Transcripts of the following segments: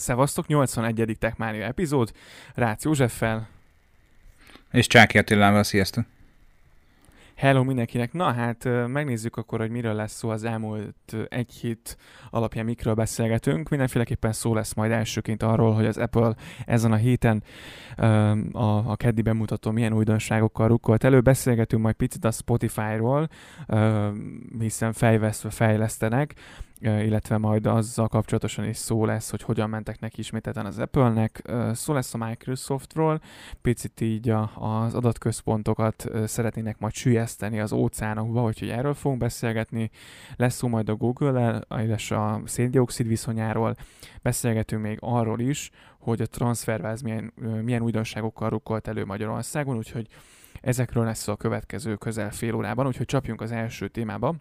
Szevasztok, 81. Techmania epizód, Rácz Józseffel. És Csáki Attilával, sziasztok! Hello mindenkinek! Na hát megnézzük akkor, hogy miről lesz szó az elmúlt egy hét alapján, mikről beszélgetünk. Mindenféleképpen szó lesz majd elsőként arról, hogy az Apple ezen a héten a, a keddi bemutató milyen újdonságokkal rukkolt elő. Beszélgetünk majd picit a Spotify-ról, hiszen fejvesztve fejlesztenek illetve majd azzal kapcsolatosan is szó lesz, hogy hogyan mentek neki ismételten az Apple-nek. Szó lesz a Microsoftról, picit így a, az adatközpontokat szeretnének majd sülyezteni az óceánokba, úgyhogy erről fogunk beszélgetni. Lesz szó majd a Google-el, illetve a széndiokszid viszonyáról. Beszélgetünk még arról is, hogy a transferváz milyen, milyen újdonságokkal rukkolt elő Magyarországon, úgyhogy ezekről lesz szó a következő közel fél órában, úgyhogy csapjunk az első témába.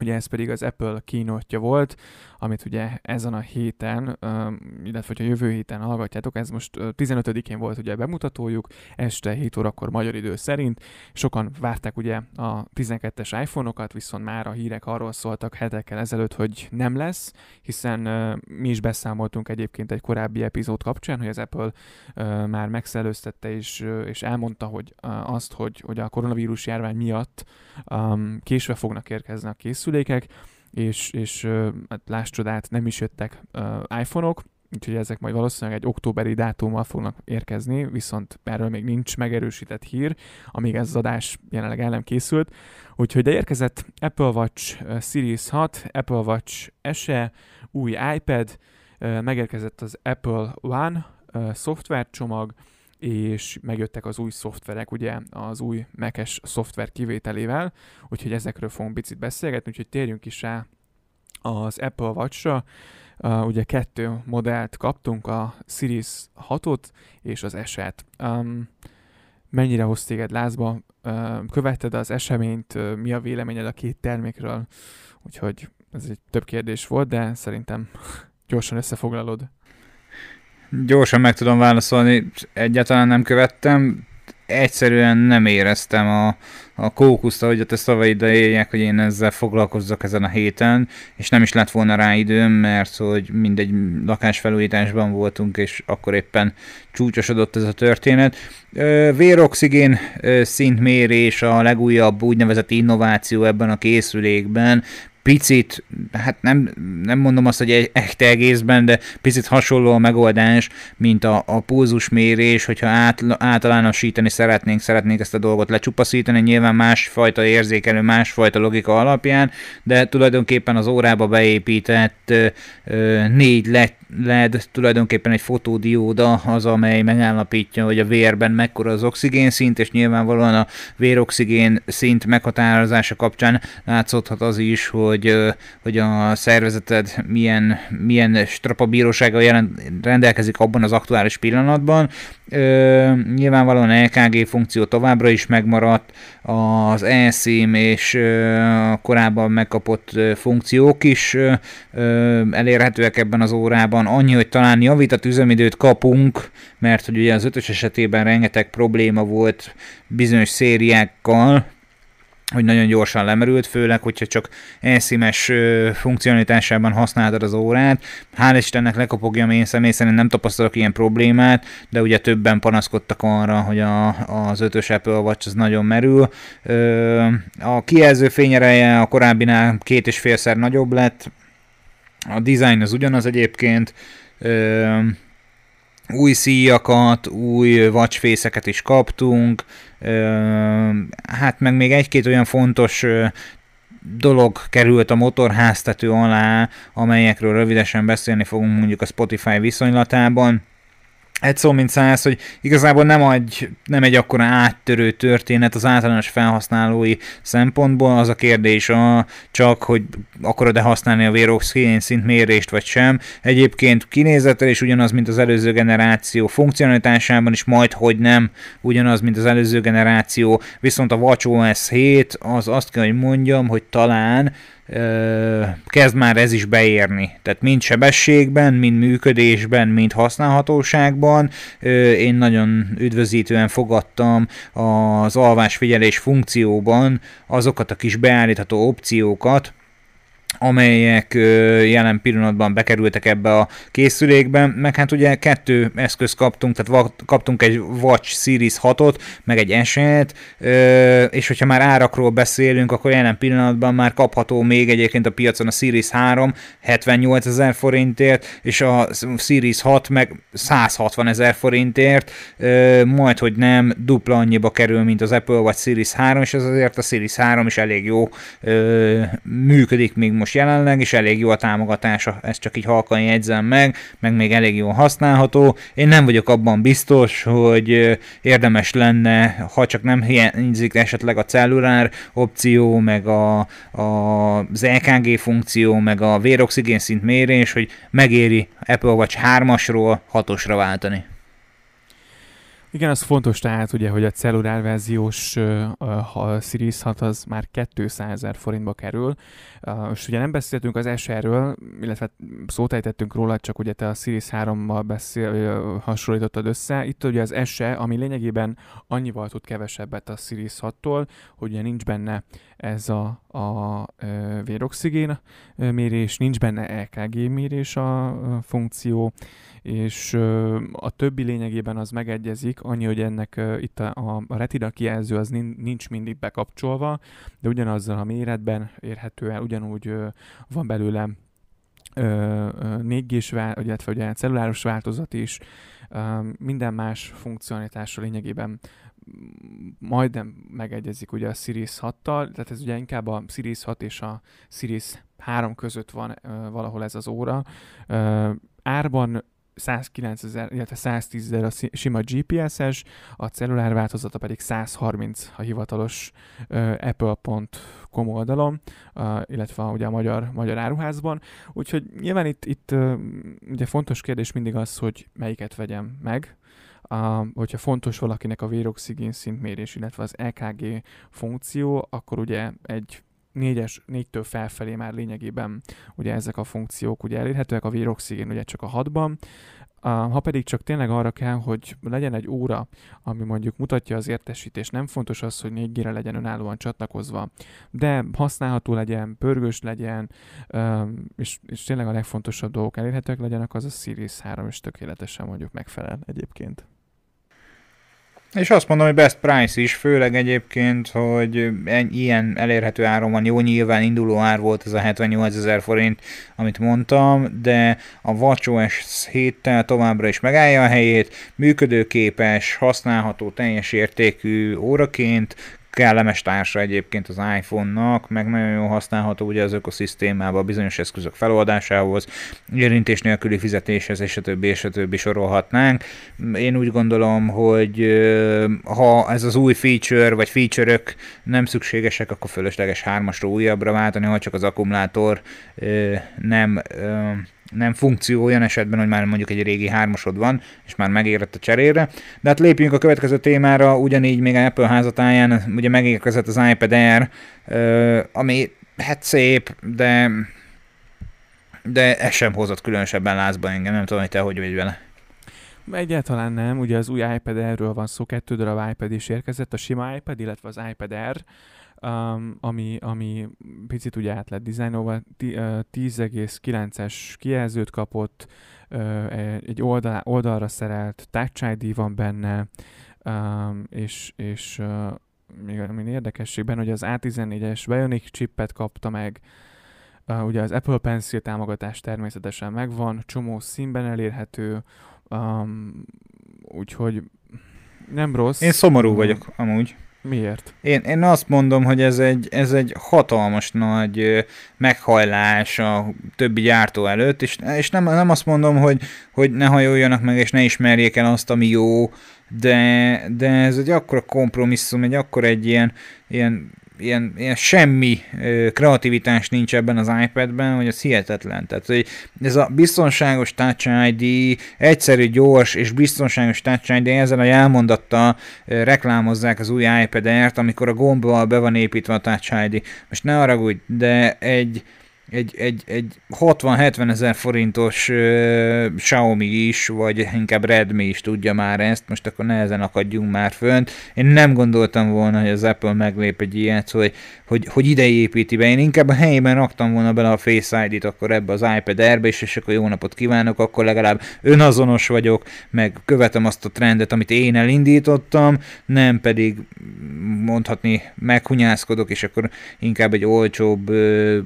Ugye ez pedig az Apple kínótja volt, amit ugye ezen a héten, illetve hogyha jövő héten hallgatjátok, ez most 15-én volt ugye bemutatójuk, este 7 órakor magyar idő szerint. Sokan várták ugye a 12-es iPhone-okat, viszont már a hírek arról szóltak hetekkel ezelőtt, hogy nem lesz, hiszen mi is beszámoltunk egyébként egy korábbi epizód kapcsán, hogy az Apple már megszellőztette és, és elmondta, hogy azt, hogy, hogy a koronavírus járvány miatt késve fognak érkezni a készülékek, és, és hát láss csodát, nem is jöttek iPhone-ok, úgyhogy ezek majd valószínűleg egy októberi dátummal fognak érkezni, viszont erről még nincs megerősített hír, amíg ez az adás jelenleg el nem készült. Úgyhogy de érkezett Apple Watch Series 6, Apple Watch SE, új iPad, megérkezett az Apple One szoftvercsomag, és megjöttek az új szoftverek, ugye az új Mac-es szoftver kivételével, úgyhogy ezekről fogunk picit beszélgetni, úgyhogy térjünk is rá az Apple Watch-ra. Uh, ugye kettő modellt kaptunk, a Series 6-ot és az S-et. Um, mennyire hoz téged lázba? Uh, követted az eseményt? Uh, mi a véleményed a két termékről? Úgyhogy ez egy több kérdés volt, de szerintem gyorsan összefoglalod. Gyorsan meg tudom válaszolni, egyáltalán nem követtem, egyszerűen nem éreztem a, a kókuszt, ahogy a te szavaid éljek, hogy én ezzel foglalkozzak ezen a héten, és nem is lett volna rá időm, mert hogy mindegy lakásfelújításban voltunk, és akkor éppen csúcsosodott ez a történet. Véroxigén szintmérés a legújabb úgynevezett innováció ebben a készülékben, picit, hát nem, nem mondom azt, hogy egy echt egészben, de picit hasonló a megoldás, mint a, a pulzusmérés, hogyha át, általánosítani szeretnénk, szeretnénk ezt a dolgot lecsupaszítani, nyilván másfajta érzékelő, másfajta logika alapján, de tulajdonképpen az órába beépített ö, négy LED, LED, tulajdonképpen egy fotódióda az, amely megállapítja, hogy a vérben mekkora az oxigén szint, és nyilvánvalóan a véroxigén szint meghatározása kapcsán látszódhat az is, hogy hogy, a szervezeted milyen, milyen strapabírósággal jelen, rendelkezik abban az aktuális pillanatban. Ö, nyilvánvalóan EKG funkció továbbra is megmaradt, az eSIM és ö, korábban megkapott funkciók is ö, elérhetőek ebben az órában. Annyi, hogy talán javított üzemidőt kapunk, mert hogy ugye az ötös esetében rengeteg probléma volt bizonyos szériákkal, hogy nagyon gyorsan lemerült, főleg, hogyha csak eSIM-es funkcionalitásában használtad az órát. Hál' Istennek lekopogjam, én személy szerint nem tapasztalok ilyen problémát, de ugye többen panaszkodtak arra, hogy a, az ötös Apple Watch az nagyon merül. A kijelző fényereje a korábbinál két és félszer nagyobb lett, a design az ugyanaz egyébként, új szíjakat, új watchfészeket is kaptunk, hát meg még egy-két olyan fontos dolog került a motorháztető alá, amelyekről rövidesen beszélni fogunk mondjuk a Spotify viszonylatában egy szó mint száz, hogy igazából nem, egy, nem egy akkora áttörő történet az általános felhasználói szempontból, az a kérdés a, csak, hogy akarod-e használni a Verox szintmérést vagy sem. Egyébként kinézetel is ugyanaz, mint az előző generáció, funkcionalitásában is majd, hogy nem ugyanaz, mint az előző generáció, viszont a WatchOS 7 az azt kell, hogy mondjam, hogy talán kezd már ez is beérni. Tehát mind sebességben, mind működésben, mind használhatóságban. Én nagyon üdvözítően fogadtam az alvásfigyelés funkcióban azokat a kis beállítható opciókat, amelyek jelen pillanatban bekerültek ebbe a készülékbe, meg hát ugye kettő eszköz kaptunk, tehát kaptunk egy Watch Series 6-ot, meg egy SE-t, és hogyha már árakról beszélünk, akkor jelen pillanatban már kapható még egyébként a piacon a Series 3 78 ezer forintért, és a Series 6 meg 160 ezer forintért, majd hogy nem dupla annyiba kerül, mint az Apple vagy Series 3, és ez azért a Series 3 is elég jó működik még most most jelenleg, és elég jó a támogatása, ezt csak így halkan jegyzem meg, meg még elég jó használható. Én nem vagyok abban biztos, hogy érdemes lenne, ha csak nem hiányzik esetleg a cellulár opció, meg a, a, az EKG funkció, meg a véroxigén szint mérés, hogy megéri Apple Watch 3-asról 6-osra váltani. Igen, az fontos tehát ugye, hogy a cellulár verziós a Series 6 az már 200 ezer forintba kerül. És ugye nem beszéltünk az SR-ről, illetve szót ejtettünk róla, csak ugye te a Series 3-mal beszél, hasonlítottad össze. Itt ugye az SE, ami lényegében annyival tud kevesebbet a Series 6-tól, hogy ugye nincs benne ez a, a véroxigén mérés, nincs benne EKG mérés a, funkció, és a többi lényegében az megegyezik, annyi, hogy ennek itt a, a retina kijelző az nincs mindig bekapcsolva, de ugyanazzal a méretben érhető el, ugyanúgy van belőle 4G-s, illetve ugye celluláros változat is, minden más funkcionalitásra lényegében majdnem megegyezik ugye a Series 6-tal, tehát ez ugye inkább a Series 6 és a Series 3 között van valahol ez az óra. árban 109 ezer, illetve 110 ezer a sima GPS-es, a cellulár változata pedig 130 a hivatalos uh, apple.com oldalon, uh, illetve ugye a magyar, magyar áruházban. Úgyhogy nyilván itt, itt uh, ugye fontos kérdés mindig az, hogy melyiket vegyem meg, Uh, hogyha fontos valakinek a véroxigén szintmérés, illetve az EKG funkció, akkor ugye egy négyes, négytől felfelé már lényegében ugye ezek a funkciók ugye elérhetőek, a véroxigén ugye csak a hatban, ha pedig csak tényleg arra kell, hogy legyen egy óra, ami mondjuk mutatja az értesítést, nem fontos az, hogy 4 legyen önállóan csatlakozva, de használható legyen, pörgős legyen, és, és tényleg a legfontosabb dolgok elérhetőek legyenek, az a Series 3 is tökéletesen mondjuk megfelel egyébként. És azt mondom, hogy best price is, főleg egyébként, hogy ilyen elérhető áron van. Jó, nyilván induló ár volt ez a 78 ezer forint, amit mondtam, de a WatchOS 7-tel továbbra is megállja a helyét, működőképes, használható, teljes értékű óraként, kellemes társa egyébként az iPhone-nak, meg nagyon jól használható ugye az ökoszisztémába, bizonyos eszközök feloldásához, érintés nélküli fizetéshez, és a többi, és a többi sorolhatnánk. Én úgy gondolom, hogy ha ez az új feature, vagy feature-ök nem szükségesek, akkor fölösleges hármasról újabbra váltani, ha csak az akkumulátor nem nem funkció olyan esetben, hogy már mondjuk egy régi hármasod van, és már megérett a cserére. De hát lépjünk a következő témára, ugyanígy még Apple házatáján ugye megérkezett az iPad Air, ami hát szép, de de ez sem hozott különösebben lázba engem, nem tudom, hogy te hogy vagy vele. Egyáltalán nem, ugye az új iPad Air-ről van szó, kettő darab iPad is érkezett, a sima iPad, illetve az iPad Air, um, ami, ami picit ugye át lett dizájnolva, 10,9-es kijelzőt kapott, egy oldal, oldalra szerelt Touch ID van benne, um, és, és uh, még ami érdekességben, hogy az A14-es Bionic chipet kapta meg, uh, ugye az Apple Pencil támogatás természetesen megvan, csomó színben elérhető, um, úgyhogy nem rossz. Én szomorú vagyok amúgy. Miért? Én, én azt mondom, hogy ez egy, ez egy hatalmas nagy meghajlás a többi gyártó előtt, és, és nem, nem azt mondom, hogy, hogy ne hajoljanak meg, és ne ismerjék el azt, ami jó, de, de ez egy akkora kompromisszum, egy akkor egy ilyen, ilyen ilyen, ilyen semmi kreativitás nincs ebben az iPad-ben, hogy ez hihetetlen. Tehát, hogy ez a biztonságos Touch ID, egyszerű, gyors és biztonságos Touch ID, ezzel a jelmondattal reklámozzák az új iPad Air-t, amikor a gombbal be van építve a Touch ID. Most ne haragudj, de egy egy, egy, egy 60-70 ezer forintos uh, Xiaomi is, vagy inkább Redmi is tudja már ezt, most akkor nehezen akadjunk már fönt. Én nem gondoltam volna, hogy az Apple meglép egy ilyet, hogy, hogy, hogy ide építi be. Én inkább a helyében raktam volna bele a Face ID-t akkor ebbe az iPad Airbe, és, és akkor jó napot kívánok, akkor legalább önazonos vagyok, meg követem azt a trendet, amit én elindítottam, nem pedig mondhatni meghunyászkodok, és akkor inkább egy olcsóbb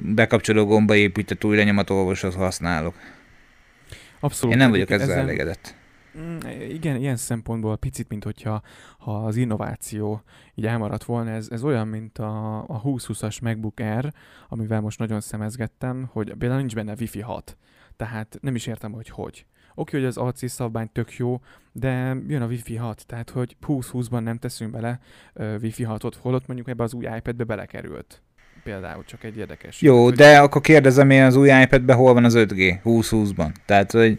bekapcsoló gomba épített új lenyomatolvasót használok. Abszolút. Én nem vagyok ezzel, ezzel elégedett. Mm, igen, ilyen szempontból picit, mint hogyha ha az innováció így elmaradt volna, ez, ez olyan, mint a, a 2020-as MacBook Air, amivel most nagyon szemezgettem, hogy például nincs benne Wi-Fi 6. Tehát nem is értem, hogy hogy. Oké, hogy az AC szabvány tök jó, de jön a Wi-Fi 6, tehát hogy 20-20-ban nem teszünk bele uh, Wi-Fi 6-ot, holott mondjuk ebbe az új iPad-be belekerült például, csak egy érdekes. Jó, hogy... de akkor kérdezem én az új iPad-ben hol van az 5G 2020-ban. Tehát, hogy...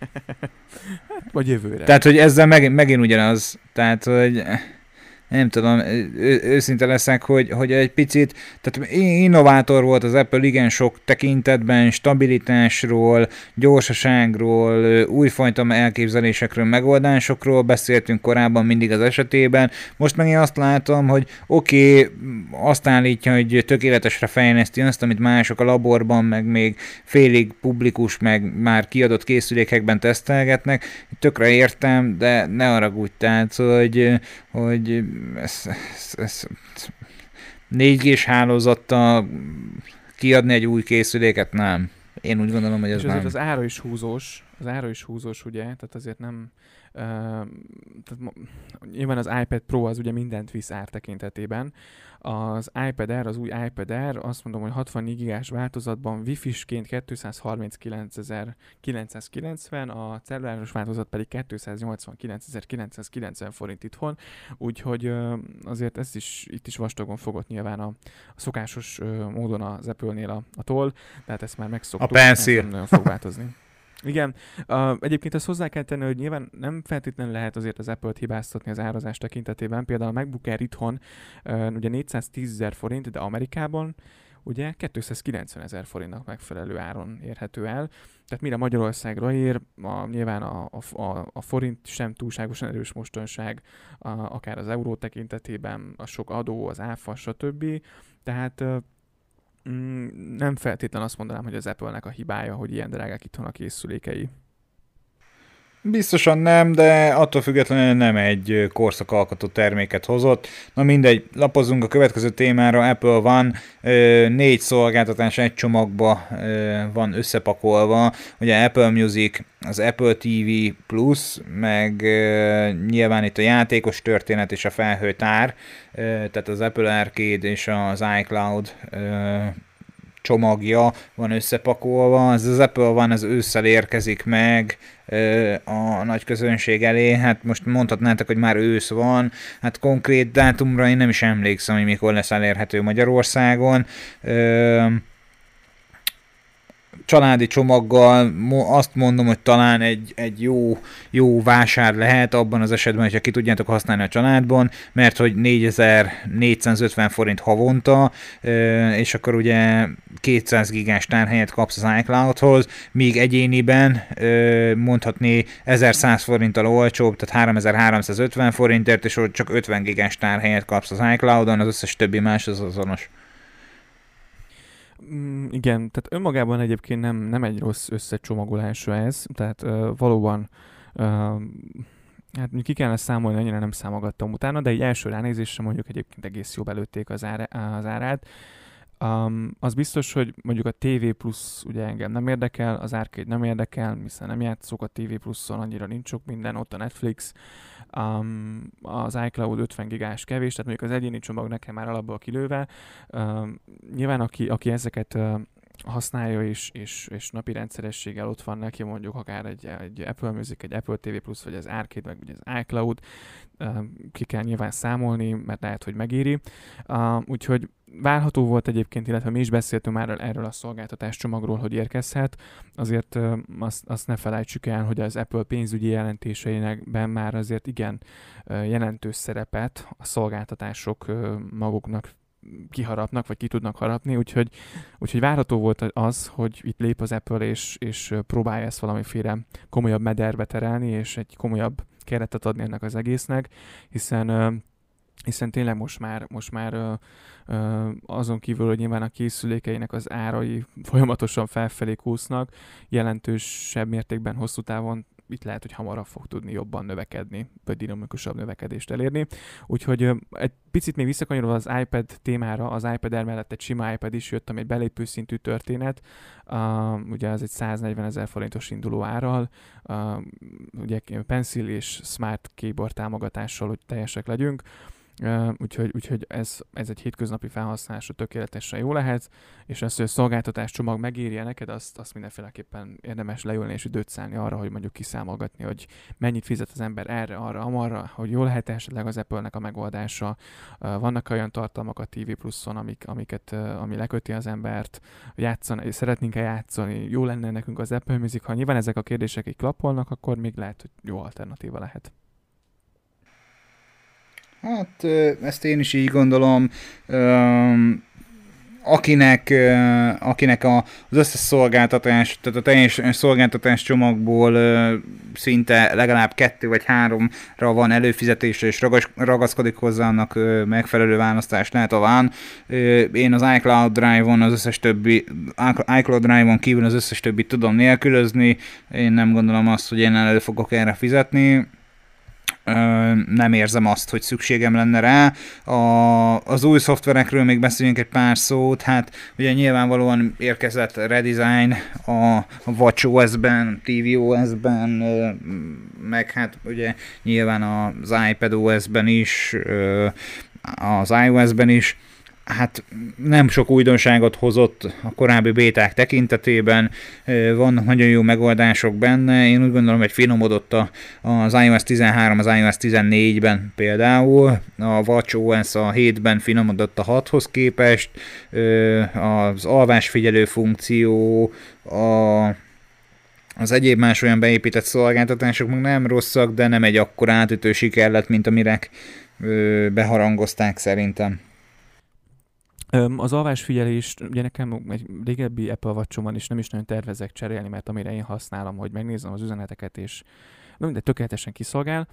hát, vagy jövőre. Tehát, hogy ezzel megint, megint ugyanaz. Tehát, hogy nem tudom, ő, őszinte leszek, hogy, hogy egy picit, tehát innovátor volt az Apple igen sok tekintetben, stabilitásról, gyorsaságról, újfajta elképzelésekről, megoldásokról beszéltünk korábban mindig az esetében. Most meg én azt látom, hogy oké, okay, azt állítja, hogy tökéletesre fejleszti azt, amit mások a laborban, meg még félig publikus, meg már kiadott készülékekben tesztelgetnek. Tökre értem, de ne arra tehát, hogy, hogy ez, ez, ez 4G-s hálózattal kiadni egy új készüléket, nem. Én úgy gondolom, hogy ez És nem. az ára is húzós, az ára is húzós, ugye, tehát azért nem, uh, tehát nyilván az iPad Pro az ugye mindent visz ár tekintetében, az iPad Air, az új iPad Air, azt mondom, hogy 64 gigás változatban Wi-Fi-sként 239.990, a celluláros változat pedig 289.990 forint itthon, úgyhogy azért ez is, itt is vastagon fogott nyilván a, a szokásos módon az Apple-nél a, a toll, tehát ezt már megszoktuk. A pencil. Nem nagyon fog változni. Igen, uh, egyébként azt hozzá kell tenni, hogy nyilván nem feltétlenül lehet azért az Apple-t hibáztatni az árazás tekintetében. Például a MacBook Air itthon uh, ugye 410 ezer forint, de Amerikában ugye 290 ezer forintnak megfelelő áron érhető el. Tehát mire Magyarországra ér, a, nyilván a, a, a forint sem túlságosan erős mostanság, a, akár az euró tekintetében, a sok adó, az áfa, stb. Tehát nem feltétlen azt mondanám, hogy az Apple-nek a hibája, hogy ilyen drágák itthon a készülékei. Biztosan nem, de attól függetlenül nem egy korszakalkotó terméket hozott. Na mindegy, lapozunk a következő témára. Apple van, négy szolgáltatás egy csomagba van összepakolva. Ugye Apple Music, az Apple TV Plus, meg nyilván itt a játékos történet és a felhőtár, tehát az Apple Arcade és az iCloud csomagja van összepakolva. Ez az Apple van, ez ősszel érkezik meg a nagy közönség elé. Hát most mondhatnátok, hogy már ősz van. Hát konkrét dátumra én nem is emlékszem, hogy mikor lesz elérhető Magyarországon családi csomaggal azt mondom, hogy talán egy, egy jó, jó vásár lehet abban az esetben, hogyha ki tudjátok használni a családban, mert hogy 4450 forint havonta, és akkor ugye 200 gigás tárhelyet kapsz az iCloudhoz, míg egyéniben mondhatni 1100 forinttal olcsóbb, tehát 3350 forintért, és csak 50 gigás tárhelyet kapsz az iCloudon, az összes többi más az azonos. Mm, igen, tehát önmagában egyébként nem, nem egy rossz összecsomagolású ez, tehát uh, valóban uh, hát ki kellene számolni, annyira nem számogattam utána, de egy első ránézésre mondjuk egyébként egész jó belőtték az, ára, az árát. Um, az biztos, hogy mondjuk a TV Plus ugye engem nem érdekel, az Arcade nem érdekel, hiszen nem játszok a TV Plus-on, annyira nincs sok minden, ott a Netflix, um, az iCloud 50 gigás kevés, tehát mondjuk az egyéni csomag nekem már alapból kilőve. Um, nyilván aki, aki ezeket uh, használja és, és, és napi rendszerességgel ott van neki mondjuk akár egy, egy Apple Music, egy Apple TV Plus, vagy az Arcade, meg az iCloud, ki kell nyilván számolni, mert lehet, hogy megéri. Úgyhogy várható volt egyébként, illetve mi is beszéltünk már erről a szolgáltatás csomagról, hogy érkezhet. Azért azt, azt ne felejtsük el, hogy az Apple pénzügyi jelentéseinek már azért igen jelentős szerepet a szolgáltatások maguknak kiharapnak, vagy ki tudnak harapni, úgyhogy, úgyhogy várható volt az, hogy itt lép az Apple, és, és próbálja ezt valamiféle komolyabb mederbe terelni, és egy komolyabb keretet adni ennek az egésznek, hiszen hiszen tényleg most már, most már ö, ö, azon kívül, hogy nyilván a készülékeinek az árai folyamatosan felfelé kúsznak, jelentősebb mértékben hosszú távon itt lehet, hogy hamarabb fog tudni jobban növekedni, vagy dinamikusabb növekedést elérni. Úgyhogy egy picit még visszakanyarodva az iPad témára, az iPad Air mellett egy sima iPad is jött, ami egy belépő szintű történet, uh, ugye ez egy 140 ezer forintos induló árral, uh, ugye Pencil és Smart Keyboard támogatással, hogy teljesek legyünk. Úgyhogy, úgyhogy ez, ez egy hétköznapi felhasználásra tökéletesen jó lehet, és ezt, hogy a szolgáltatás csomag megírja neked, azt, azt mindenféleképpen érdemes leülni és időt szállni arra, hogy mondjuk kiszámolgatni, hogy mennyit fizet az ember erre, arra, amarra, hogy jól lehet esetleg az Apple-nek a megoldása. Vannak olyan tartalmak a TV Plus-on, amik, amiket, uh, ami leköti az embert, játszani, szeretnénk-e játszani, jó lenne nekünk az Apple Music, ha nyilván ezek a kérdések így klappolnak, akkor még lehet, hogy jó alternatíva lehet. Hát ezt én is így gondolom. Akinek, akinek a, az összes szolgáltatás, tehát a teljes szolgáltatás csomagból szinte legalább kettő vagy háromra van előfizetésre, és ragaszkodik hozzá, annak megfelelő választást lehet a van. Én az iCloud Drive-on az összes többi, iCloud Drive-on kívül az összes többit tudom nélkülözni. Én nem gondolom azt, hogy én elő fogok erre fizetni nem érzem azt, hogy szükségem lenne rá. A, az új szoftverekről még beszéljünk egy pár szót, hát ugye nyilvánvalóan érkezett redesign a WatchOS-ben, tvOS-ben, meg hát ugye nyilván az iPadOS-ben is, az iOS-ben is, hát nem sok újdonságot hozott a korábbi béták tekintetében, vannak nagyon jó megoldások benne, én úgy gondolom, hogy finomodott az iOS 13, az iOS 14-ben például, a WatchOS a 7-ben finomodott a 6-hoz képest, az alvásfigyelő funkció, a az egyéb más olyan beépített szolgáltatások meg nem rosszak, de nem egy akkor átütő siker lett, mint amire beharangozták szerintem. Az alvásfigyelés, ugye nekem egy régebbi Apple watch van, és nem is nagyon tervezek cserélni, mert amire én használom, hogy megnézem az üzeneteket, és de tökéletesen kiszolgál.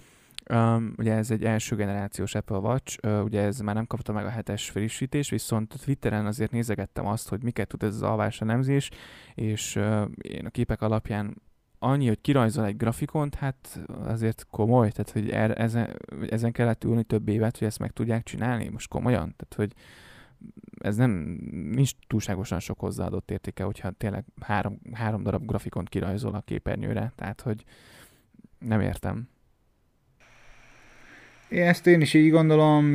Um, ugye ez egy első generációs Apple Watch, uh, ugye ez már nem kapta meg a hetes frissítés, viszont Twitteren azért nézegettem azt, hogy miket tud ez az alvás elemzés, és uh, én a képek alapján annyi, hogy kirajzol egy grafikont, hát azért komoly, tehát hogy er, ezen, ezen kellett ülni több évet, hogy ezt meg tudják csinálni, most komolyan, tehát hogy ez nem, nincs túlságosan sok hozzáadott értéke, hogyha tényleg három, három darab grafikont kirajzol a képernyőre, tehát hogy nem értem. Ezt én is így gondolom,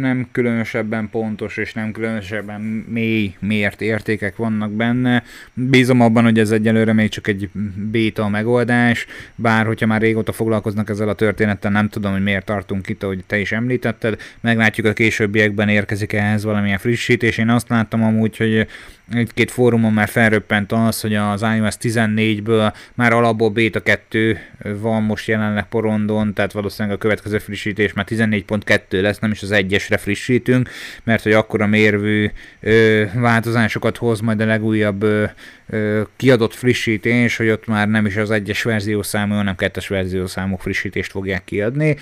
nem különösebben pontos és nem különösebben mély mért értékek vannak benne. Bízom abban, hogy ez egyelőre még csak egy béta megoldás, bár hogyha már régóta foglalkoznak ezzel a történettel, nem tudom, hogy miért tartunk itt, ahogy te is említetted. Meglátjuk a későbbiekben érkezik ehhez valamilyen frissítés. Én azt láttam amúgy, hogy egy-két fórumon már felröppent az, hogy az iOS 14-ből már alapból beta 2 van most jelenleg porondon, tehát valószínűleg a következő frissítés már 14.2 lesz, nem is az egyesre frissítünk, mert hogy akkora mérvű ö, változásokat hoz majd a legújabb ö, ö, kiadott frissítés, hogy ott már nem is az egyes verziószámú, hanem kettes verziószámú frissítést fogják kiadni,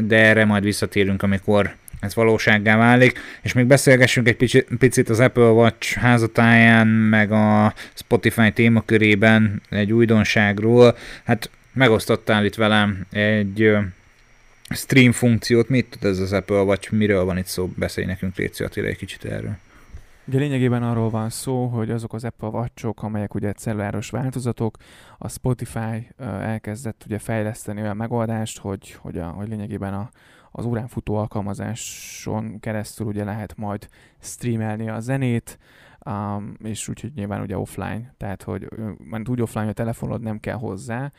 de erre majd visszatérünk, amikor ez valósággá válik, és még beszélgessünk egy picit, picit az Apple Watch házatáján, meg a Spotify témakörében egy újdonságról. Hát megosztottál itt velem egy stream funkciót, mit tud ez az Apple Watch, miről van itt szó, beszélj nekünk Léci Attila egy kicsit erről. Ugye lényegében arról van szó, hogy azok az Apple watch amelyek ugye celluláros változatok, a Spotify elkezdett ugye fejleszteni olyan megoldást, hogy, hogy, a, hogy lényegében a, az órán futó alkalmazáson keresztül ugye lehet majd streamelni a zenét, um, és úgyhogy nyilván ugye offline, tehát hogy mert úgy offline, hogy a telefonod nem kell hozzá,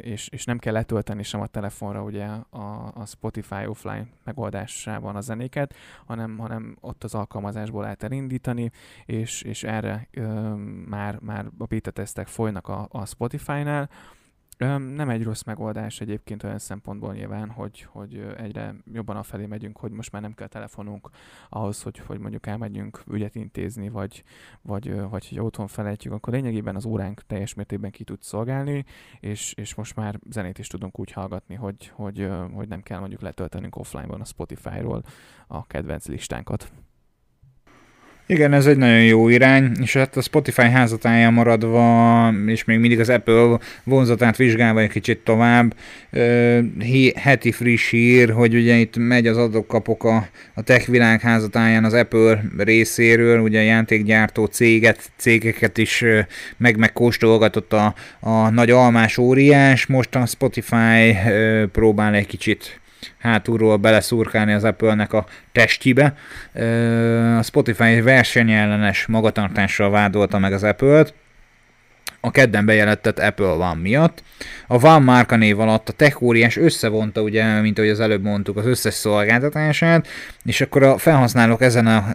és, és nem kell letölteni sem a telefonra ugye a, a Spotify offline megoldásában a zenéket, hanem, hanem ott az alkalmazásból lehet elindítani, és, és erre ö, már, már a beta tesztek folynak a, a Spotify-nál, Nem egy rossz megoldás egyébként olyan szempontból nyilván, hogy, hogy egyre jobban afelé megyünk, hogy most már nem kell telefonunk ahhoz, hogy, hogy mondjuk elmegyünk ügyet intézni, vagy, vagy, vagy hogy otthon felejtjük, akkor lényegében az óránk teljes mértékben ki tud szolgálni, és, és most már zenét is tudunk úgy hallgatni, hogy, hogy, hogy nem kell mondjuk letöltenünk offline-ban a Spotify-ról a kedvenc listánkat. Igen, ez egy nagyon jó irány, és hát a Spotify házatáján maradva, és még mindig az Apple vonzatát vizsgálva egy kicsit tovább, heti friss hír, hogy ugye itt megy az adok-kapok a, a tech világ házatáján az Apple részéről, ugye a játékgyártó céget, cégeket is meg megkóstolgatott a, a nagy almás óriás, most a Spotify próbál egy kicsit hátulról beleszurkálni az Apple-nek a testibe. A Spotify versenyellenes magatartással vádolta meg az Apple-t, a kedden bejelentett Apple One miatt. A One márka név alatt a tech összevonta, ugye, mint ahogy az előbb mondtuk, az összes szolgáltatását, és akkor a felhasználók ezen a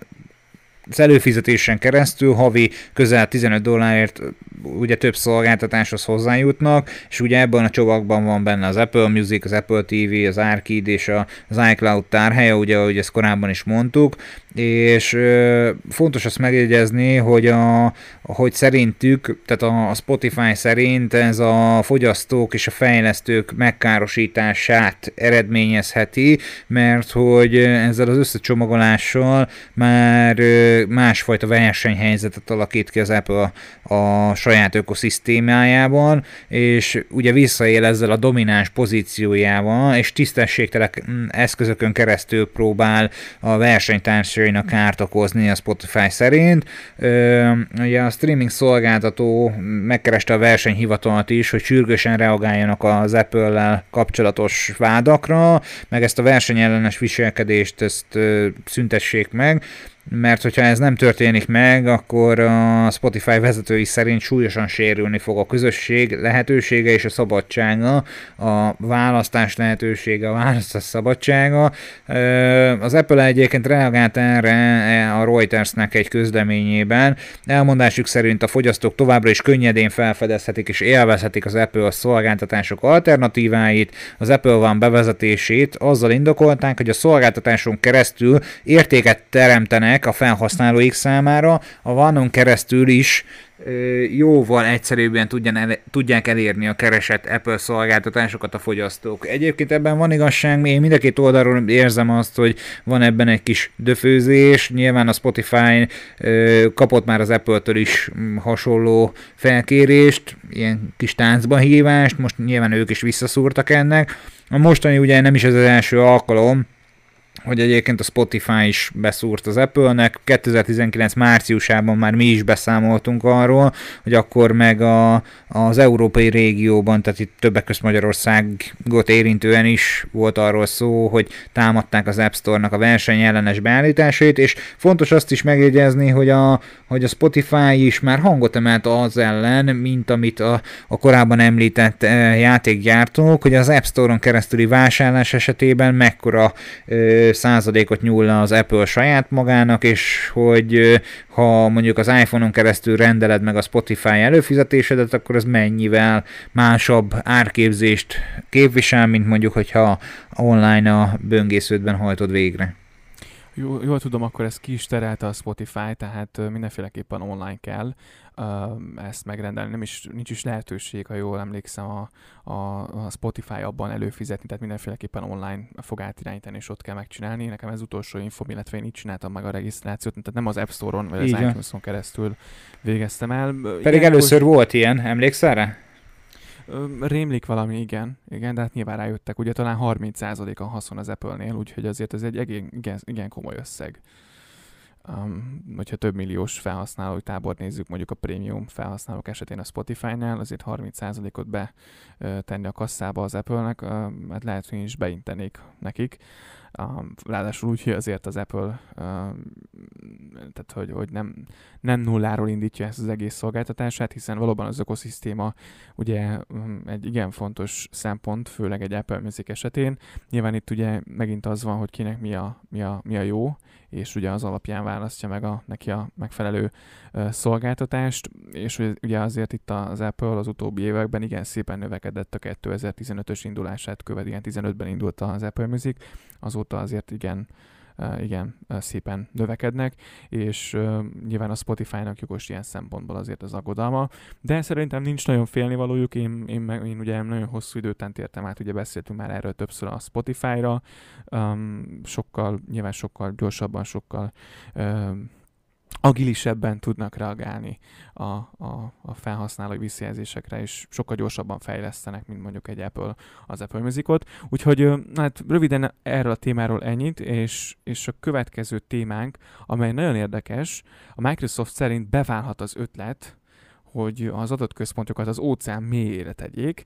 az előfizetésen keresztül havi közel 15 dollárért ugye több szolgáltatáshoz hozzájutnak, és ugye ebben a csomagban van benne az Apple Music, az Apple TV, az Arcade és az iCloud tárhelye, ugye ahogy ezt korábban is mondtuk, és ö, fontos azt megjegyezni, hogy, a, hogy szerintük, tehát a Spotify szerint ez a fogyasztók és a fejlesztők megkárosítását eredményezheti, mert hogy ezzel az összecsomagolással már másfajta versenyhelyzetet alakít ki az Apple a, a saját ökoszisztémájában, és ugye visszaél ezzel a domináns pozíciójával, és tisztességtelen eszközökön keresztül próbál a versenytársainak kárt okozni a Spotify szerint. Ugye a streaming szolgáltató megkereste a versenyhivatalat is, hogy sürgősen reagáljanak az Apple-lel kapcsolatos vádakra, meg ezt a versenyellenes viselkedést ezt szüntessék meg, mert hogyha ez nem történik meg, akkor a Spotify vezetői szerint súlyosan sérülni fog a közösség lehetősége és a szabadsága, a választás lehetősége, a választás szabadsága. Az Apple egyébként reagált erre a Reutersnek egy közleményében. Elmondásuk szerint a fogyasztók továbbra is könnyedén felfedezhetik és élvezhetik az Apple szolgáltatások alternatíváit, az Apple van bevezetését azzal indokolták, hogy a szolgáltatáson keresztül értéket teremtenek a felhasználóik számára, a vanon keresztül is jóval egyszerűbben tudjan el, tudják elérni a keresett Apple szolgáltatásokat a fogyasztók. Egyébként ebben van igazság, én mind a két oldalról érzem azt, hogy van ebben egy kis döfőzés. Nyilván a Spotify kapott már az Apple-től is mm, hasonló felkérést, ilyen kis táncba hívást, most nyilván ők is visszaszúrtak ennek. A mostani ugye nem is ez az első alkalom, hogy egyébként a Spotify is beszúrt az Apple-nek. 2019 márciusában már mi is beszámoltunk arról, hogy akkor meg a, az európai régióban, tehát itt többek között Magyarországot érintően is volt arról szó, hogy támadták az App Store-nak a versenyellenes beállításait, és fontos azt is megjegyezni, hogy a, hogy a Spotify is már hangot emelt az ellen, mint amit a, a korábban említett e, játékgyártók, hogy az App Store-on keresztüli vásárlás esetében mekkora e, százalékot nyúlna az Apple saját magának, és hogy ha mondjuk az iPhone-on keresztül rendeled meg a Spotify előfizetésedet, akkor ez mennyivel másabb árképzést képvisel, mint mondjuk, hogyha online a böngésződben hajtod végre. Jól, jól tudom, akkor ez ki is terelte a Spotify, tehát mindenféleképpen online kell ezt megrendelni. Nem is, nincs is lehetőség, ha jól emlékszem, a, a, a Spotify abban előfizetni, tehát mindenféleképpen online fog átirányítani, és ott kell megcsinálni. Nekem ez utolsó info, illetve én így csináltam meg a regisztrációt, tehát nem az App Store-on, vagy az iTunes-on keresztül végeztem el. Pedig Igen, először most... volt ilyen, emlékszel rá? Rémlik valami, igen, igen, de hát nyilván rájöttek, ugye talán 30%-a haszon az Apple-nél, úgyhogy azért ez egy igen, igen komoly összeg um, hogyha több milliós felhasználói tábor nézzük, mondjuk a prémium felhasználók esetén a Spotify-nál, azért 30%-ot betenni a kasszába az Apple-nek, hát lehet, hogy is beintenék nekik. Um, ráadásul úgy, hogy azért az Apple, tehát hogy, hogy nem, nem nulláról indítja ezt az egész szolgáltatását, hiszen valóban az ökoszisztéma ugye um, egy igen fontos szempont, főleg egy Apple Music esetén. Nyilván itt ugye megint az van, hogy kinek mi a, mi a, mi a jó, és ugye az alapján választja meg a, neki a megfelelő szolgáltatást, és ugye azért itt az Apple az utóbbi években igen szépen növekedett a 2015-ös indulását követ, igen 15-ben indult az Apple Music, azóta azért igen igen, szépen növekednek, és nyilván a Spotify-nak jogos ilyen szempontból azért az aggodalma, de szerintem nincs nagyon félnivalójuk, én, én, meg, én ugye nagyon hosszú idő után tértem át, ugye beszéltünk már erről többször a Spotify-ra, um, sokkal, nyilván sokkal gyorsabban, sokkal um, agilisebben tudnak reagálni a, a, a felhasználói visszajelzésekre, és sokkal gyorsabban fejlesztenek, mint mondjuk egy Apple az Apple Musicot. Úgyhogy hát röviden erről a témáról ennyit, és, és a következő témánk, amely nagyon érdekes, a Microsoft szerint beválhat az ötlet, hogy az adatközpontokat az óceán mélyére tegyék,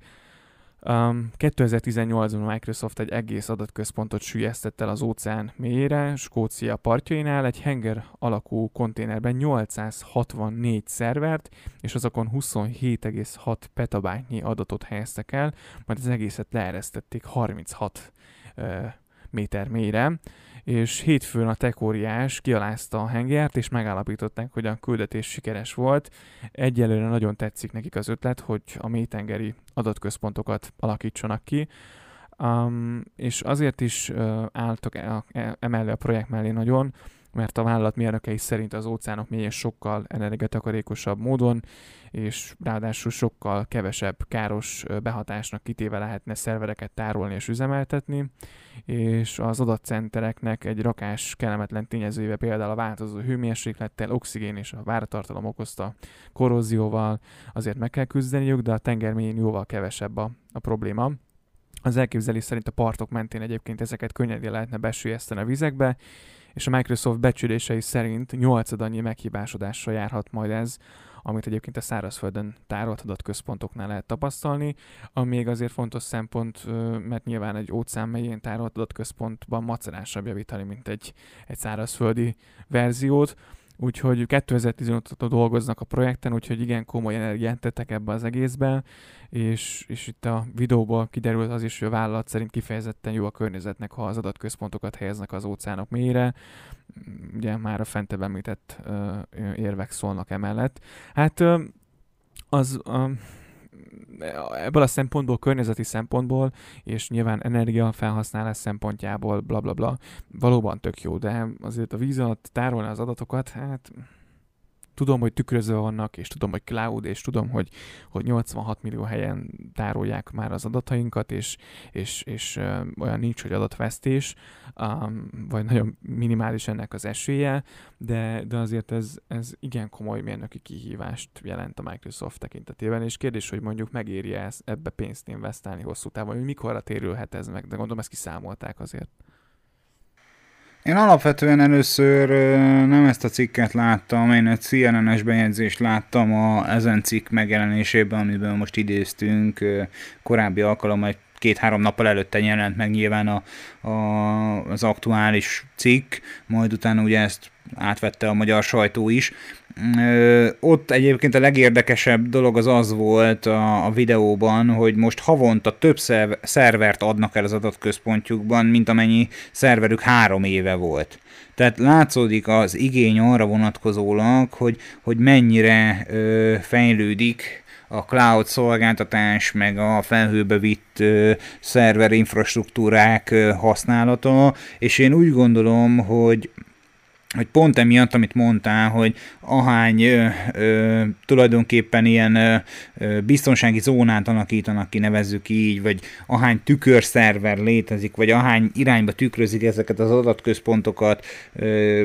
Um, 2018-ban a Microsoft egy egész adatközpontot sülyeztett el az óceán mélyére, Skócia partjainál, egy henger alakú konténerben 864 szervert, és azokon 27,6 petabájtnyi adatot helyeztek el, majd az egészet leeresztették 36 uh, méter mélyre és hétfőn a tekóriás kialázta a hengert, és megállapították, hogy a küldetés sikeres volt. Egyelőre nagyon tetszik nekik az ötlet, hogy a mélytengeri adatközpontokat alakítsanak ki, um, és azért is uh, álltak e, e, emellé a projekt mellé nagyon, mert a vállalat mérnökei szerint az óceánok mélyen sokkal energiatakarékosabb módon, és ráadásul sokkal kevesebb káros behatásnak kitéve lehetne szervereket tárolni és üzemeltetni, és az adatcentereknek egy rakás kellemetlen tényezőjével például a változó hőmérséklettel, oxigén és a váratartalom okozta korrózióval azért meg kell küzdeniük, de a tengermélyén jóval kevesebb a, a probléma. Az elképzelés szerint a partok mentén egyébként ezeket könnyedén lehetne besülyezteni a vizekbe, és a Microsoft becsülései szerint nyolcadannyi meghibásodással járhat majd ez, amit egyébként a szárazföldön tárolt adatközpontoknál lehet tapasztalni, ami még azért fontos szempont, mert nyilván egy óceán mélyén tárolt adatközpontban macerásabb javítani, mint egy, egy szárazföldi verziót, úgyhogy 2015 óta dolgoznak a projekten, úgyhogy igen komoly energiát tettek ebbe az egészbe, és, és itt a videóból kiderült az is, hogy a vállalat szerint kifejezetten jó a környezetnek, ha az adatközpontokat helyeznek az óceánok mélyre. Ugye már a fentebb említett uh, érvek szólnak emellett. Hát uh, az uh, ebből a szempontból, környezeti szempontból, és nyilván energia felhasználás szempontjából, bla bla bla, valóban tök jó, de azért a víz alatt tárolni az adatokat, hát tudom, hogy tükrözve vannak, és tudom, hogy cloud, és tudom, hogy, hogy 86 millió helyen tárolják már az adatainkat, és, és, és olyan nincs, hogy adatvesztés, um, vagy nagyon minimális ennek az esélye, de, de azért ez, ez igen komoly mérnöki kihívást jelent a Microsoft tekintetében, és kérdés, hogy mondjuk megéri -e ebbe pénzt investálni hosszú távon, hogy mikorra térülhet ez meg, de gondolom ezt kiszámolták azért. Én alapvetően először nem ezt a cikket láttam, én egy CNN-es bejegyzést láttam a, ezen cikk megjelenésében, amiben most idéztünk korábbi alkalommal, egy két-három nappal előtte jelent meg nyilván a, a, az aktuális cikk, majd utána ugye ezt átvette a magyar sajtó is. Ott egyébként a legérdekesebb dolog az az volt a, a videóban, hogy most havonta több szervert adnak el az adatközpontjukban, mint amennyi szerverük három éve volt. Tehát látszódik az igény arra vonatkozólag, hogy, hogy mennyire ö, fejlődik a cloud szolgáltatás, meg a felhőbe vitt ö, szerver infrastruktúrák ö, használata, és én úgy gondolom, hogy hogy pont emiatt, amit mondtál, hogy ahány ö, ö, tulajdonképpen ilyen ö, ö, biztonsági zónát alakítanak ki, nevezzük így, vagy ahány tükörszerver létezik, vagy ahány irányba tükrözik ezeket az adatközpontokat, ö,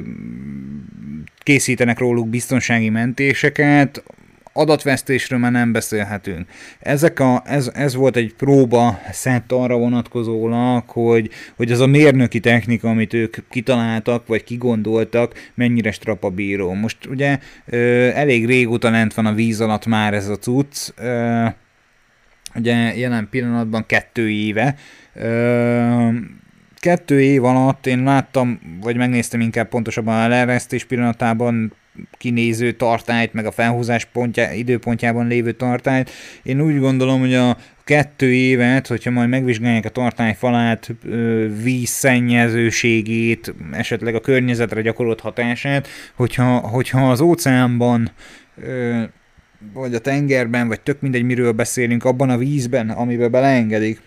készítenek róluk biztonsági mentéseket, adatvesztésről már nem beszélhetünk. Ezek a, ez, ez volt egy próba szett arra vonatkozólag, hogy, hogy az a mérnöki technika, amit ők kitaláltak, vagy kigondoltak, mennyire strapabíró. Most ugye ö, elég régóta lent van a víz alatt már ez a cucc, ö, ugye jelen pillanatban kettő éve, ö, kettő év alatt én láttam, vagy megnéztem inkább pontosabban a leeresztés pillanatában kinéző tartályt, meg a felhúzás pontja, időpontjában lévő tartályt. Én úgy gondolom, hogy a kettő évet, hogyha majd megvizsgálják a tartály falát, vízszennyezőségét, esetleg a környezetre gyakorolt hatását, hogyha, hogyha az óceánban vagy a tengerben, vagy tök mindegy, miről beszélünk, abban a vízben, amiben beleengedik,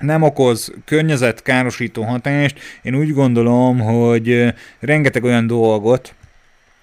nem okoz környezetkárosító hatást, én úgy gondolom, hogy rengeteg olyan dolgot,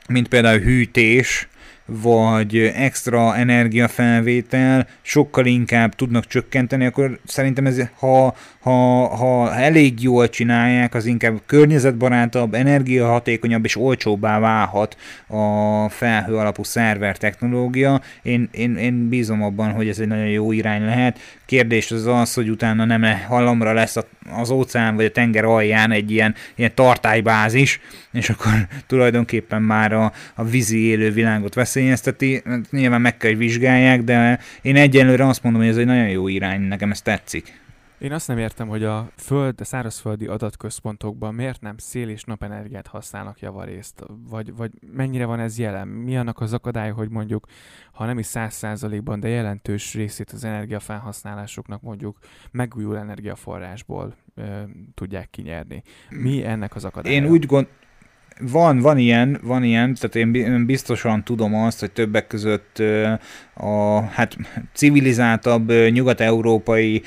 mint például hűtés, vagy extra energiafelvétel sokkal inkább tudnak csökkenteni, akkor szerintem ez, ha, ha, ha elég jól csinálják, az inkább környezetbarátabb, energiahatékonyabb és olcsóbbá válhat a felhő alapú szerver technológia. Én, én, én bízom abban, hogy ez egy nagyon jó irány lehet. Kérdés az az, hogy utána nem le, halomra lesz az óceán vagy a tenger alján egy ilyen, ilyen tartálybázis, és akkor tulajdonképpen már a, a vízi élő világot veszélyezteti. Nyilván meg kell, hogy vizsgálják, de én egyenlőre azt mondom, hogy ez egy nagyon jó irány, nekem ez tetszik. Én azt nem értem, hogy a föld, a szárazföldi adatközpontokban miért nem szél és napenergiát használnak javarészt, vagy, vagy mennyire van ez jelen? Mi annak az akadály, hogy mondjuk, ha nem is száz százalékban, de jelentős részét az energiafelhasználásoknak mondjuk megújuló energiaforrásból ö, tudják kinyerni. Mi ennek az akadálya? Én úgy, gond, van, van ilyen, van ilyen, tehát én biztosan tudom azt, hogy többek között a hát, civilizáltabb nyugat-európai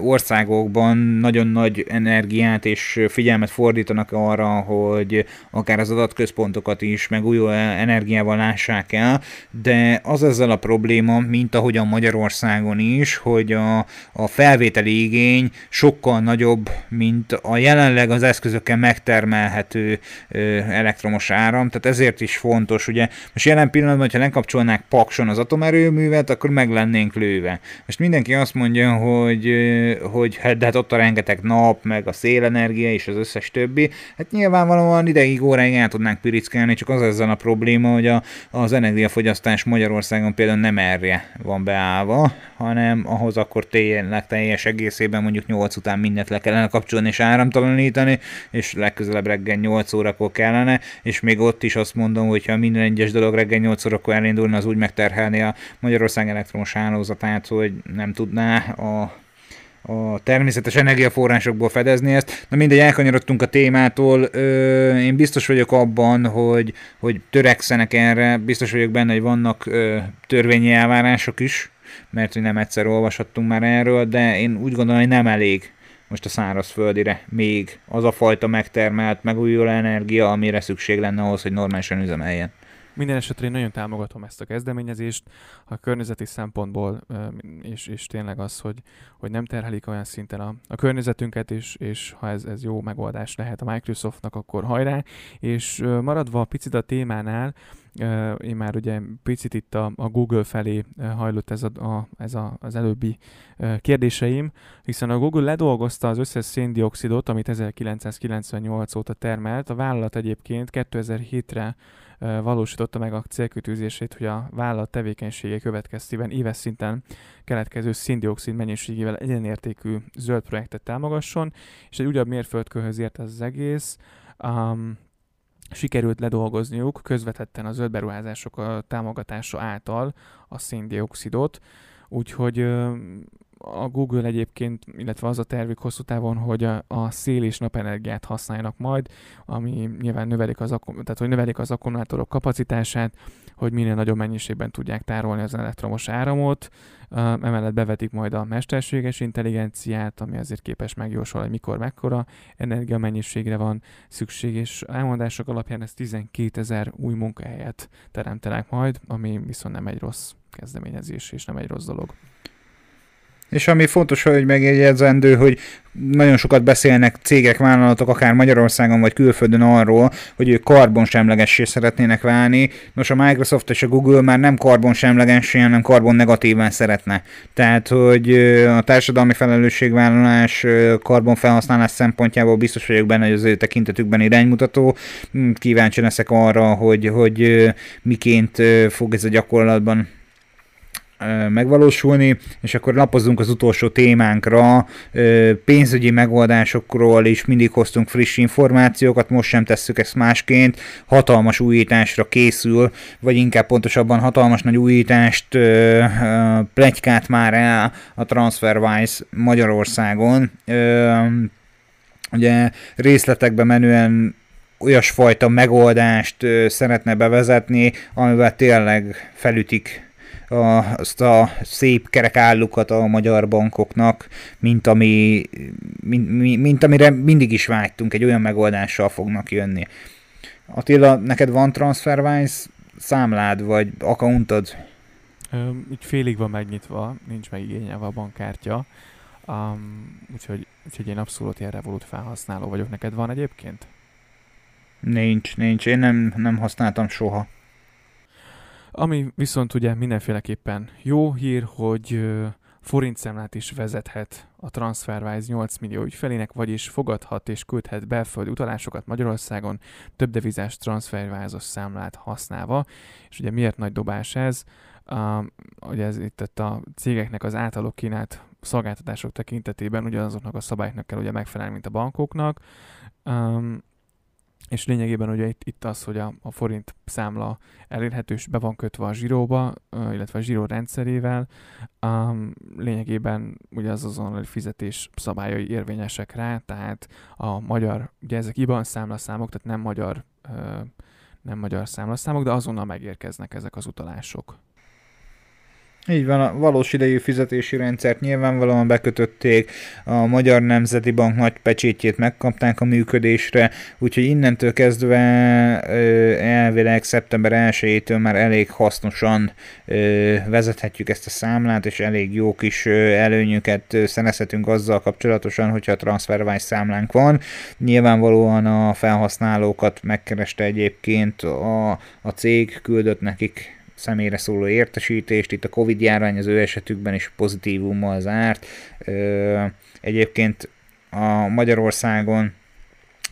országokban nagyon nagy energiát és figyelmet fordítanak arra, hogy akár az adatközpontokat is megújuló energiával lássák el, de az ezzel a probléma, mint ahogyan Magyarországon is, hogy a, a felvételi igény sokkal nagyobb, mint a jelenleg az eszközökkel megtermelhető elektromos áram, tehát ezért is fontos, ugye most jelen pillanatban, hogyha lekapcsolnák pakson az atomerőművet, akkor meg lennénk lőve. Most mindenki azt mondja, hogy, hogy hát, de hát ott a rengeteg nap, meg a szélenergia és az összes többi, hát nyilvánvalóan ideig óráig el tudnánk pirickelni, csak az ezzel a probléma, hogy a, az energiafogyasztás Magyarországon például nem erre van beállva, hanem ahhoz akkor tényleg teljes egészében mondjuk 8 után mindent le kellene kapcsolni és áramtalanítani, és legközelebb reggel 8 órakor kellene, és még ott is azt mondom, hogy ha minden egyes dolog reggel 8 órakor elindulna, az úgy megterhelni a Magyarország elektromos hálózatát, hogy nem tudná a a természetes energiaforrásokból fedezni ezt. Na mindegy, elkanyarodtunk a témától. Ö, én biztos vagyok abban, hogy, hogy törekszenek erre, biztos vagyok benne, hogy vannak ö, törvényi elvárások is, mert hogy nem egyszer olvashattunk már erről, de én úgy gondolom, hogy nem elég most a szárazföldire még az a fajta megtermelt megújuló energia, amire szükség lenne ahhoz, hogy normálisan üzemeljen. Minden esetre én nagyon támogatom ezt a kezdeményezést, a környezeti szempontból, és, és tényleg az, hogy, hogy nem terhelik olyan szinten a, a környezetünket, és, és ha ez, ez jó megoldás lehet a Microsoftnak, akkor hajrá. És maradva picit a témánál, én már ugye picit itt a, a Google felé hajlott ez, a, a, ez a, az előbbi kérdéseim, hiszen a Google ledolgozta az összes széndiokszidot, amit 1998 óta termelt. A vállalat egyébként 2007-re valósította meg a célkütőzését, hogy a vállalat tevékenysége következtében éves szinten keletkező széndiokszid mennyiségével egyenértékű zöld projektet támogasson, és egy újabb mérföldkőhöz ért az egész. Um, sikerült ledolgozniuk közvetetten a zöld beruházások támogatása által a széndiokszidot, úgyhogy a Google egyébként, illetve az a tervük hosszú távon, hogy a, a szél és napenergiát használjanak majd, ami nyilván növelik az, tehát, hogy növelik az akkumulátorok kapacitását, hogy minél nagyobb mennyiségben tudják tárolni az elektromos áramot, emellett bevetik majd a mesterséges intelligenciát, ami azért képes megjósolni, mikor, mekkora energiamennyiségre van szükség, és elmondások alapján ez 12 ezer új munkahelyet teremtenek majd, ami viszont nem egy rossz kezdeményezés, és nem egy rossz dolog. És ami fontos, hogy megjegyzendő, hogy nagyon sokat beszélnek cégek, vállalatok, akár Magyarországon vagy külföldön arról, hogy ők karbonsemlegessé szeretnének válni. Nos, a Microsoft és a Google már nem karbonsemlegessé, hanem karbon negatívan szeretne. Tehát, hogy a társadalmi felelősségvállalás karbonfelhasználás szempontjából biztos vagyok benne, hogy az ő tekintetükben iránymutató. Hm, kíváncsi leszek arra, hogy, hogy miként fog ez a gyakorlatban megvalósulni, és akkor lapozunk az utolsó témánkra, pénzügyi megoldásokról is mindig hoztunk friss információkat, most sem tesszük ezt másként, hatalmas újításra készül, vagy inkább pontosabban hatalmas nagy újítást plegykát már el a TransferWise Magyarországon. Ugye részletekbe menően olyasfajta megoldást szeretne bevezetni, amivel tényleg felütik a, azt a szép kerek állukat a magyar bankoknak, mint, ami, mint, mint amire mindig is vágytunk, egy olyan megoldással fognak jönni. Attila, neked van TransferWise számlád, vagy accountod? Úgy félig van megnyitva, nincs megigényelve a bankkártya, um, úgyhogy, úgyhogy én abszolút ilyen Revolut felhasználó vagyok. Neked van egyébként? Nincs, nincs. Én nem, nem használtam soha. Ami viszont ugye mindenféleképpen jó hír, hogy forintszámlát is vezethet a TransferWise 8 millió ügyfelének, vagyis fogadhat és küldhet belföldi utalásokat Magyarországon több devizás TransferWise-os számlát használva. És ugye miért nagy dobás ez? Ugye ez itt a cégeknek az általuk kínált szolgáltatások tekintetében ugyanazoknak a szabályoknak kell ugye megfelelni, mint a bankoknak. És lényegében ugye itt, itt az, hogy a, a forint számla elérhető, és be van kötve a zsíróba, illetve a zsíró rendszerével, um, lényegében ugye az azonnali fizetés szabályai érvényesek rá, tehát a magyar, ugye ezek IBAN számlaszámok, tehát nem magyar, nem magyar számlaszámok, de azonnal megérkeznek ezek az utalások. Így van, a valós idejű fizetési rendszert nyilvánvalóan bekötötték, a Magyar Nemzeti Bank nagy pecsétjét megkapták a működésre, úgyhogy innentől kezdve elvileg szeptember 1-től már elég hasznosan vezethetjük ezt a számlát, és elég jó kis előnyöket szerezhetünk azzal kapcsolatosan, hogyha a TransferWise számlánk van. Nyilvánvalóan a felhasználókat megkereste egyébként a, a cég, küldött nekik személyre szóló értesítést. Itt a Covid járvány az ő esetükben is pozitívummal zárt. Egyébként a Magyarországon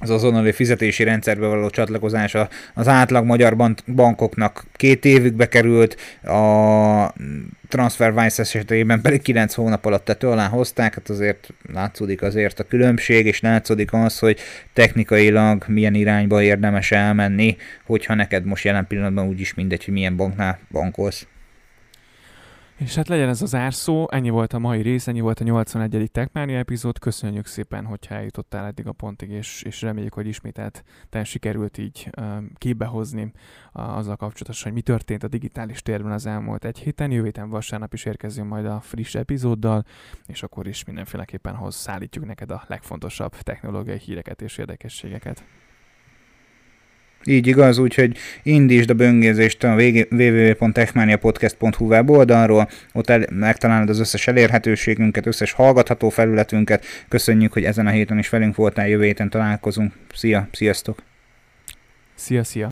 az azonnali fizetési rendszerbe való csatlakozása az átlag magyar bankoknak két évükbe került, a TransferWise esetében pedig 9 hónap alatt tető alá hozták, hát azért látszódik azért a különbség, és látszódik az, hogy technikailag milyen irányba érdemes elmenni, hogyha neked most jelen pillanatban úgyis mindegy, hogy milyen banknál bankolsz. És hát legyen ez az árszó, ennyi volt a mai rész, ennyi volt a 81. Techmania epizód, köszönjük szépen, hogyha eljutottál eddig a pontig, és, és reméljük, hogy ismételt te sikerült így uh, képbehozni uh, azzal kapcsolatosan, hogy mi történt a digitális térben az elmúlt egy héten. Jövő héten vasárnap is érkezünk majd a friss epizóddal, és akkor is mindenféleképpen hoz szállítjuk neked a legfontosabb technológiai híreket és érdekességeket. Így igaz, úgyhogy indítsd a böngészést a www.techmaniapodcast.hu weboldalról, ott el, megtalálod az összes elérhetőségünket, összes hallgatható felületünket. Köszönjük, hogy ezen a héten is velünk voltál, jövő héten találkozunk. Szia, sziasztok! Szia, szia!